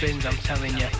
Bins, I'm telling you.